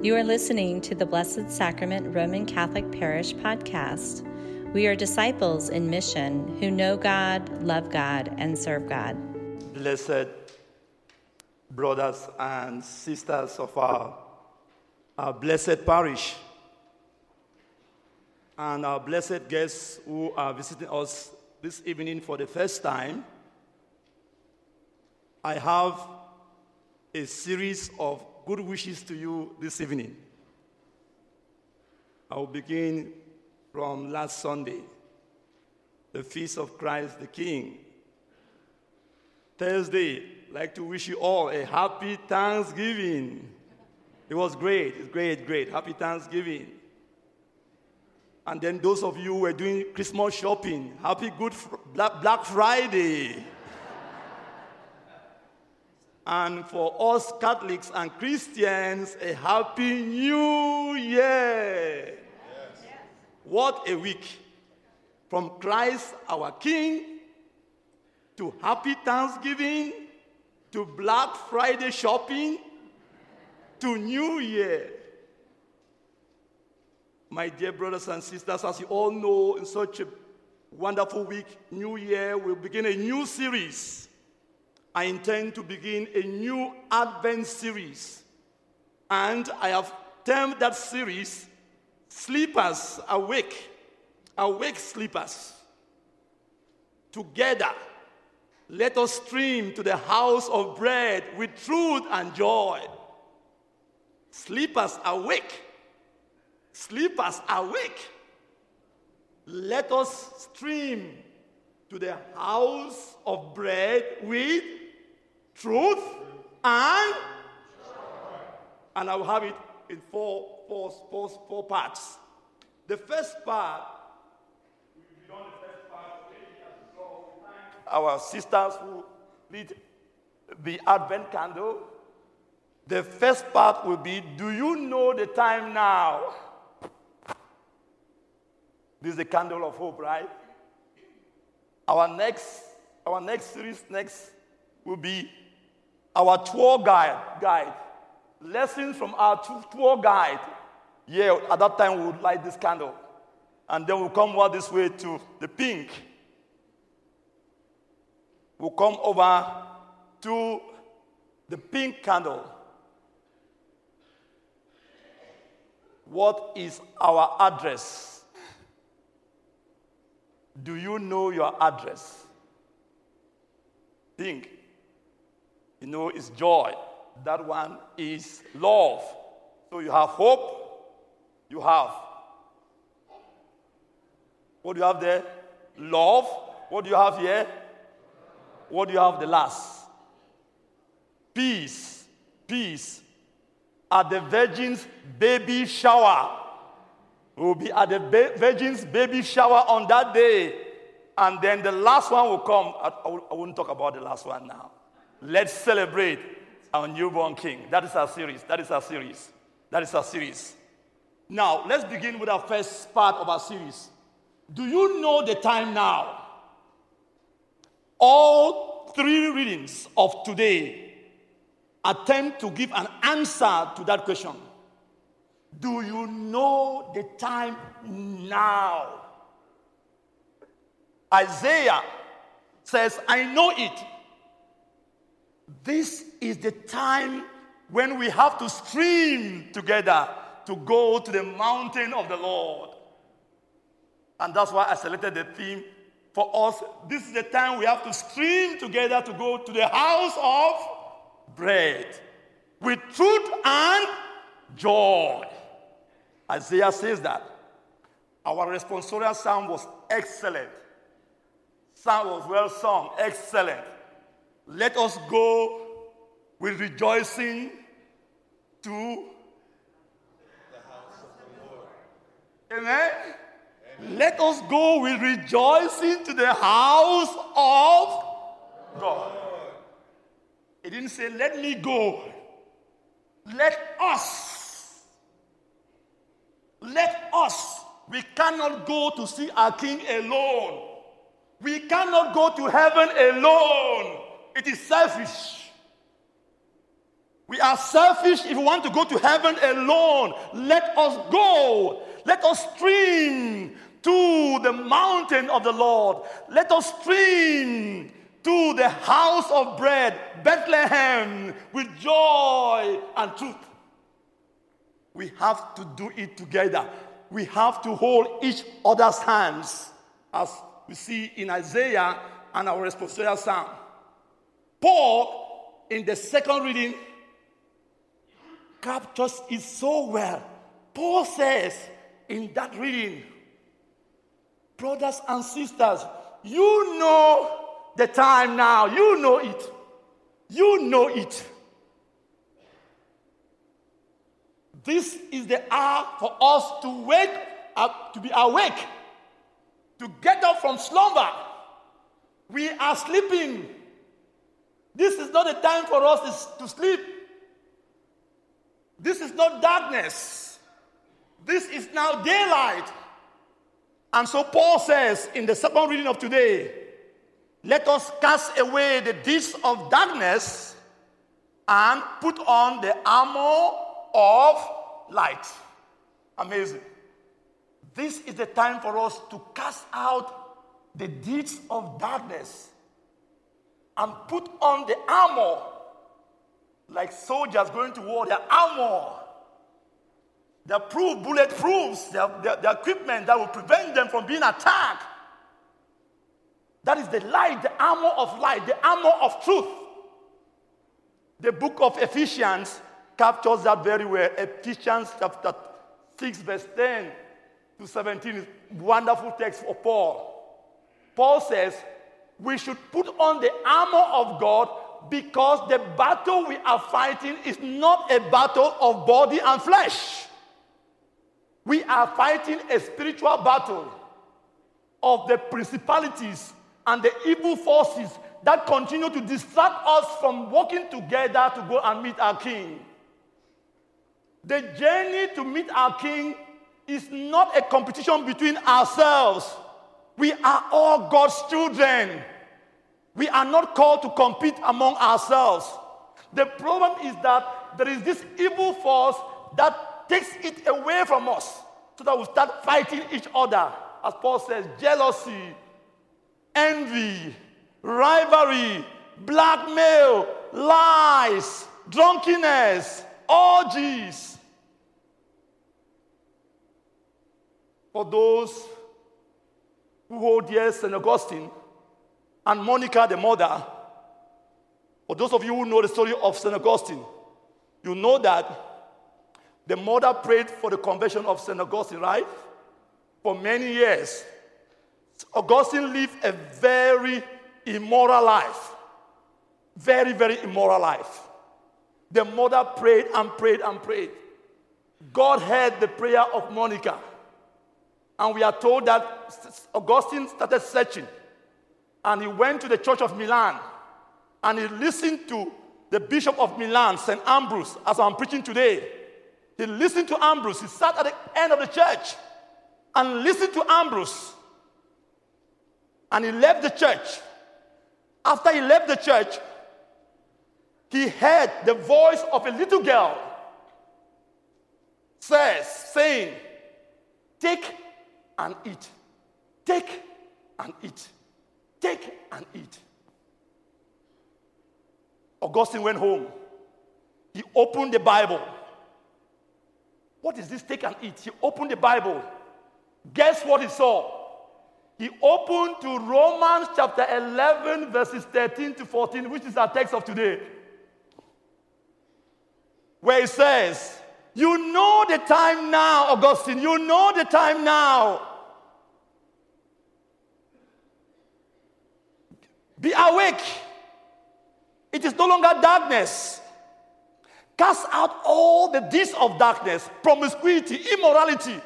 You are listening to the Blessed Sacrament Roman Catholic Parish podcast. We are disciples in mission who know God, love God, and serve God. Blessed brothers and sisters of our, our blessed parish, and our blessed guests who are visiting us this evening for the first time, I have a series of good wishes to you this evening. I will begin from last Sunday, the feast of Christ the King. Thursday, I'd like to wish you all a happy Thanksgiving. It was great, it's great, great. Happy Thanksgiving. And then those of you who were doing Christmas shopping, happy Good Black Friday. And for us Catholics and Christians, a happy new year. Yes. What a week. From Christ our King to happy Thanksgiving to Black Friday shopping to New Year. My dear brothers and sisters, as you all know, in such a wonderful week, New Year, we'll begin a new series I intend to begin a new Advent series. And I have termed that series Sleepers Awake. Awake Sleepers. Together, let us stream to the house of bread with truth and joy. Sleepers awake. Sleepers awake. Let us stream to the house of bread with truth, and and I will have it in four, four, four, four parts. The first part, our sisters who lead the Advent candle. The first part will be Do you know the time now? This is the candle of hope, right? Our next, our next series next will be our tour guide, guide. Lessons from our tour guide. Yeah, at that time we would light this candle. And then we'll come over this way to the pink. We'll come over to the pink candle. What is our address? Do you know your address? Think. You know, it's joy. That one is love. So you have hope, you have. What do you have there? Love. What do you have here? What do you have the last? Peace. Peace. At the virgin's baby shower. We'll be at the ba- virgin's baby shower on that day. And then the last one will come. I, I, I won't talk about the last one now. Let's celebrate our newborn king. That is our series. That is our series. That is our series. Now, let's begin with our first part of our series. Do you know the time now? All three readings of today attempt to give an answer to that question. Do you know the time now? Isaiah says, I know it this is the time when we have to stream together to go to the mountain of the Lord. And that's why I selected the theme for us. This is the time we have to stream together to go to the house of bread with truth and joy. Isaiah says that. Our responsorial psalm was excellent. Psalm was well sung, excellent. Let us go with rejoicing to the house of the Lord. Amen? Amen. Let us go with rejoicing to the house of God. It didn't say, let me go. Let us. Let us. We cannot go to see our King alone. We cannot go to heaven alone. It is selfish. We are selfish if we want to go to heaven alone. Let us go. Let us stream to the mountain of the Lord. Let us stream to the house of bread, Bethlehem, with joy and truth. We have to do it together. We have to hold each other's hands, as we see in Isaiah and our responsorial psalm. Paul, in the second reading, captures it so well. Paul says in that reading, brothers and sisters, you know the time now. You know it. You know it. This is the hour for us to wake up, to be awake, to get up from slumber. We are sleeping. This is not a time for us to sleep. This is not darkness. This is now daylight. And so Paul says in the second reading of today, let us cast away the deeds of darkness and put on the armor of light. Amazing. This is the time for us to cast out the deeds of darkness and put on the armor like soldiers going to war, their armor, their proof, bullet proofs, their, their, their equipment that will prevent them from being attacked. That is the light, the armor of light, the armor of truth. The book of Ephesians captures that very well. Ephesians chapter 6, verse 10 to 17 is wonderful text for Paul. Paul says, we should put on the armor of God because the battle we are fighting is not a battle of body and flesh. We are fighting a spiritual battle of the principalities and the evil forces that continue to distract us from working together to go and meet our King. The journey to meet our King is not a competition between ourselves. We are all God's children. We are not called to compete among ourselves. The problem is that there is this evil force that takes it away from us so that we start fighting each other. As Paul says, jealousy, envy, rivalry, blackmail, lies, drunkenness, orgies. For those who hold dear St. Augustine, and Monica, the mother, for those of you who know the story of St. Augustine, you know that the mother prayed for the conversion of St. Augustine, right? For many years. Augustine lived a very immoral life. Very, very immoral life. The mother prayed and prayed and prayed. God heard the prayer of Monica. And we are told that Augustine started searching and he went to the church of Milan and he listened to the bishop of Milan, St. Ambrose, as I'm preaching today. He listened to Ambrose. He sat at the end of the church and listened to Ambrose. And he left the church. After he left the church, he heard the voice of a little girl says, saying, Take and eat. Take and eat. Take and eat. Augustine went home. He opened the Bible. What is this take and eat? He opened the Bible. Guess what he saw? He opened to Romans chapter 11, verses 13 to 14, which is our text of today. Where it says, You know the time now, Augustine, you know the time now Be awake. It is no longer darkness. Cast out all the deeds of darkness, promiscuity, immorality,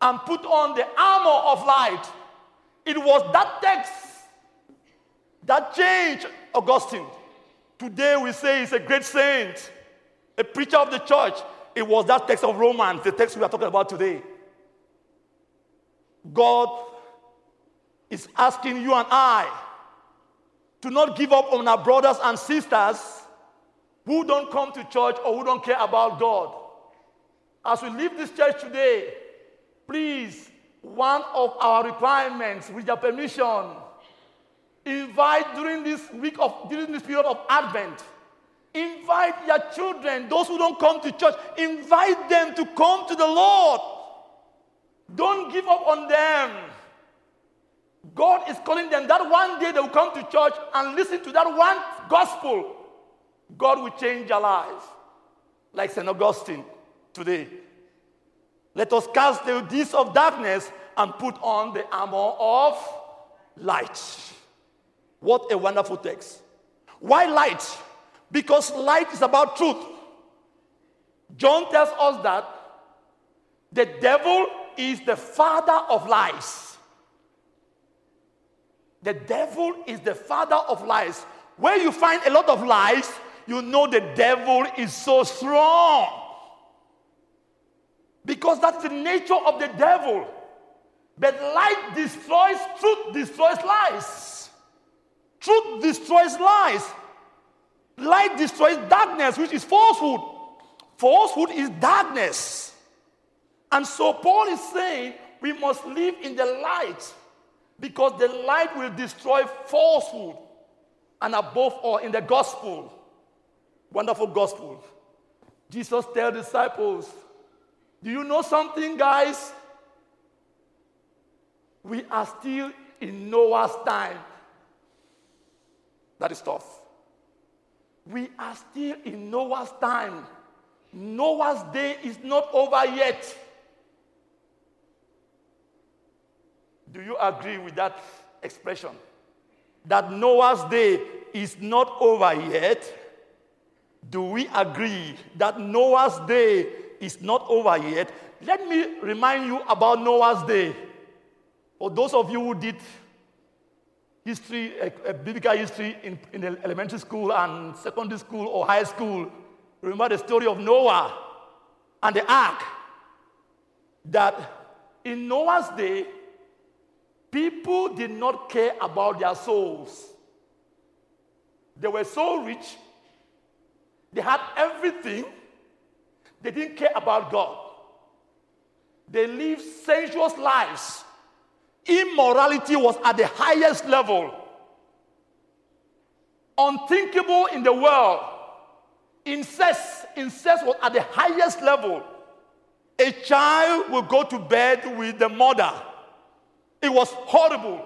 and put on the armor of light. It was that text that changed Augustine. Today we say he's a great saint, a preacher of the church. It was that text of Romans, the text we are talking about today. God is asking you and I to not give up on our brothers and sisters who don't come to church or who don't care about God. As we leave this church today, please, one of our requirements, with your permission, invite during this week of during this period of Advent, invite your children, those who don't come to church, invite them to come to the Lord. Don't give up on them. God is calling them that one day they will come to church and listen to that one gospel. God will change their lives. Like St. Augustine today. Let us cast the deeds of darkness and put on the armor of light. What a wonderful text. Why light? Because light is about truth. John tells us that the devil is the father of lies. The devil is the father of lies. Where you find a lot of lies, you know the devil is so strong. Because that's the nature of the devil. But light destroys, truth destroys lies. Truth destroys lies. Light destroys darkness, which is falsehood. Falsehood is darkness. And so Paul is saying we must live in the light because the light will destroy falsehood. And above all, in the gospel, wonderful gospel, Jesus tells disciples, Do you know something, guys? We are still in Noah's time. That is tough. We are still in Noah's time. Noah's day is not over yet. Do you agree with that expression? That Noah's day is not over yet? Do we agree that Noah's day is not over yet? Let me remind you about Noah's day. For those of you who did history, a, a biblical history in, in elementary school and secondary school or high school, remember the story of Noah and the ark. That in Noah's day, people did not care about their souls. They were so rich, they had everything, they didn't care about God. They lived sensuous lives Immorality was at the highest level. Unthinkable in the world. Incest, incest was at the highest level. A child will go to bed with the mother. It was horrible.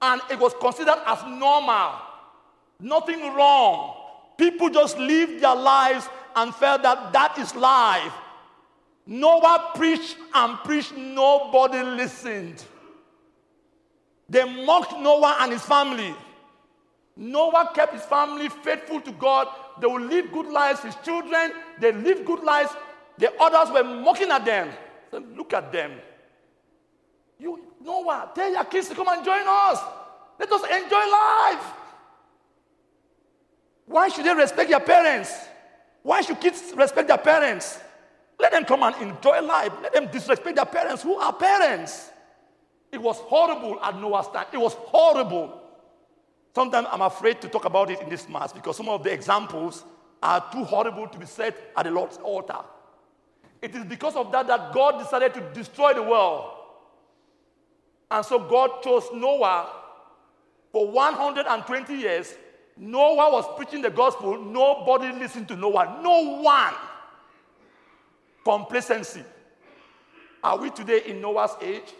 And it was considered as normal. Nothing wrong. People just lived their lives and felt that that is life. Noah preached and preached, nobody listened. They mocked Noah and his family. Noah kept his family faithful to God. They would live good lives. His children, they lived good lives. The others were mocking at them. Look at them. You, know what? tell your kids to come and join us. Let us enjoy life. Why should they respect their parents? Why should kids respect their parents? Let them come and enjoy life. Let them disrespect their parents who are parents. It was horrible at Noah's time. It was horrible. Sometimes I'm afraid to talk about it in this mass because some of the examples are too horrible to be said at the Lord's altar. It is because of that that God decided to destroy the world. And so God chose Noah for 120 years. Noah was preaching the gospel. Nobody listened to Noah. No one. Complacency. Are we today in Noah's age?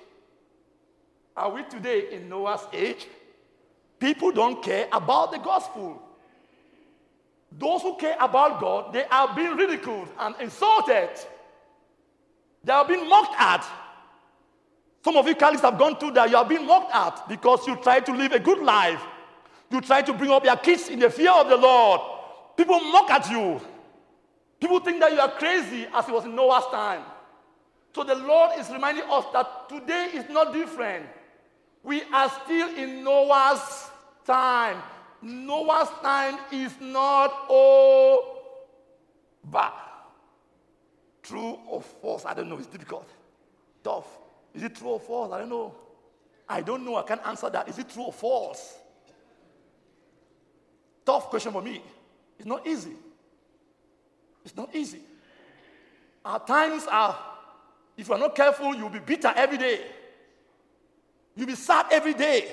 Are we today in Noah's age? People don't care about the gospel. Those who care about God, they are being ridiculed and insulted. They are being mocked at. Some of you Catholics have gone through that. You have been mocked at because you try to live a good life. You try to bring up your kids in the fear of the Lord. People mock at you. People think that you are crazy as it was in Noah's time. So the Lord is reminding us that today is not different. We are still in Noah's time. Noah's time is not over. True or false? I don't know. It's difficult. Tough. Is it true or false? I don't know. I don't know. I can't answer that. Is it true or false? Tough question for me. It's not easy. It's not easy. Our times are, if you're not careful, you'll be bitter every day. You'll be sad every day.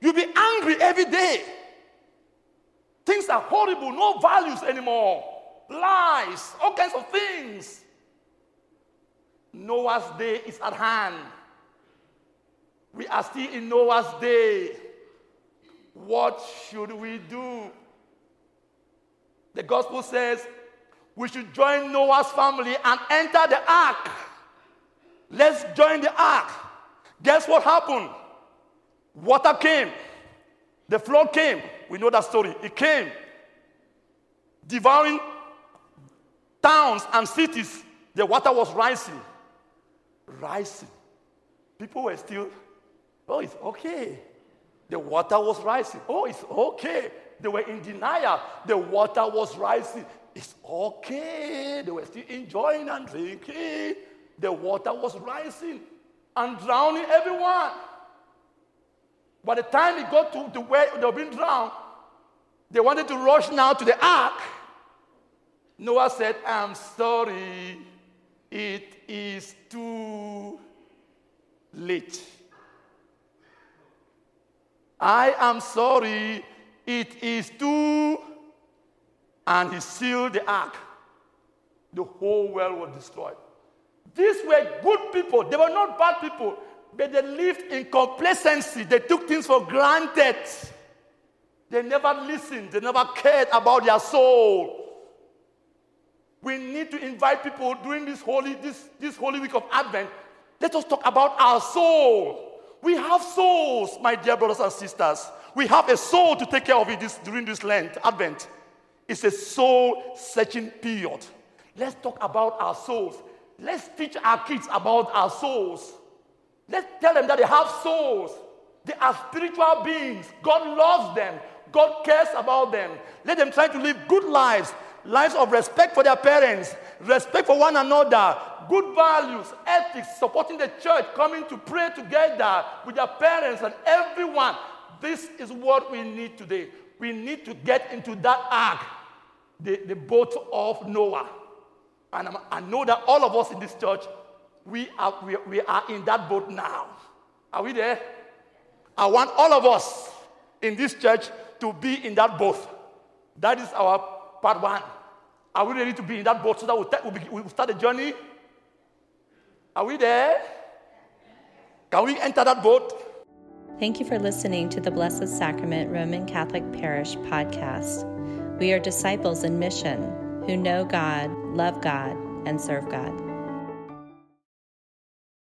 You'll be angry every day. Things are horrible, no values anymore. Lies, all kinds of things. Noah's day is at hand. We are still in Noah's day. What should we do? The gospel says we should join Noah's family and enter the ark. Let's join the ark. Guess what happened? Water came. The flood came. We know that story. It came, devouring towns and cities. The water was rising. Rising. People were still, oh, it's okay. The water was rising. Oh, it's okay. They were in denial. The water was rising. It's okay. They were still enjoying and drinking. The water was rising and drowning everyone. By the time it got to, the where they were being drowned, they wanted to rush now to the ark. Noah said, I'm sorry, it is too late. I am sorry, it is too. And he sealed the ark. The whole world was destroyed. These were good people, they were not bad people. But they lived in complacency. They took things for granted. They never listened. They never cared about their soul. We need to invite people during this holy, this, this holy week of Advent. Let us talk about our soul. We have souls, my dear brothers and sisters. We have a soul to take care of it this, during this Lent, Advent. It's a soul searching period. Let's talk about our souls. Let's teach our kids about our souls. Let's tell them that they have souls. They are spiritual beings. God loves them. God cares about them. Let them try to live good lives, lives of respect for their parents, respect for one another, good values, ethics, supporting the church, coming to pray together with their parents and everyone. This is what we need today. We need to get into that ark, the, the boat of Noah. And I know that all of us in this church we are, we, we are in that boat now. Are we there? I want all of us in this church to be in that boat. That is our part one. Are we ready to be in that boat so that we'll, we'll start the journey? Are we there? Can we enter that boat? Thank you for listening to the Blessed Sacrament Roman Catholic Parish podcast. We are disciples in mission who know God, love God, and serve God.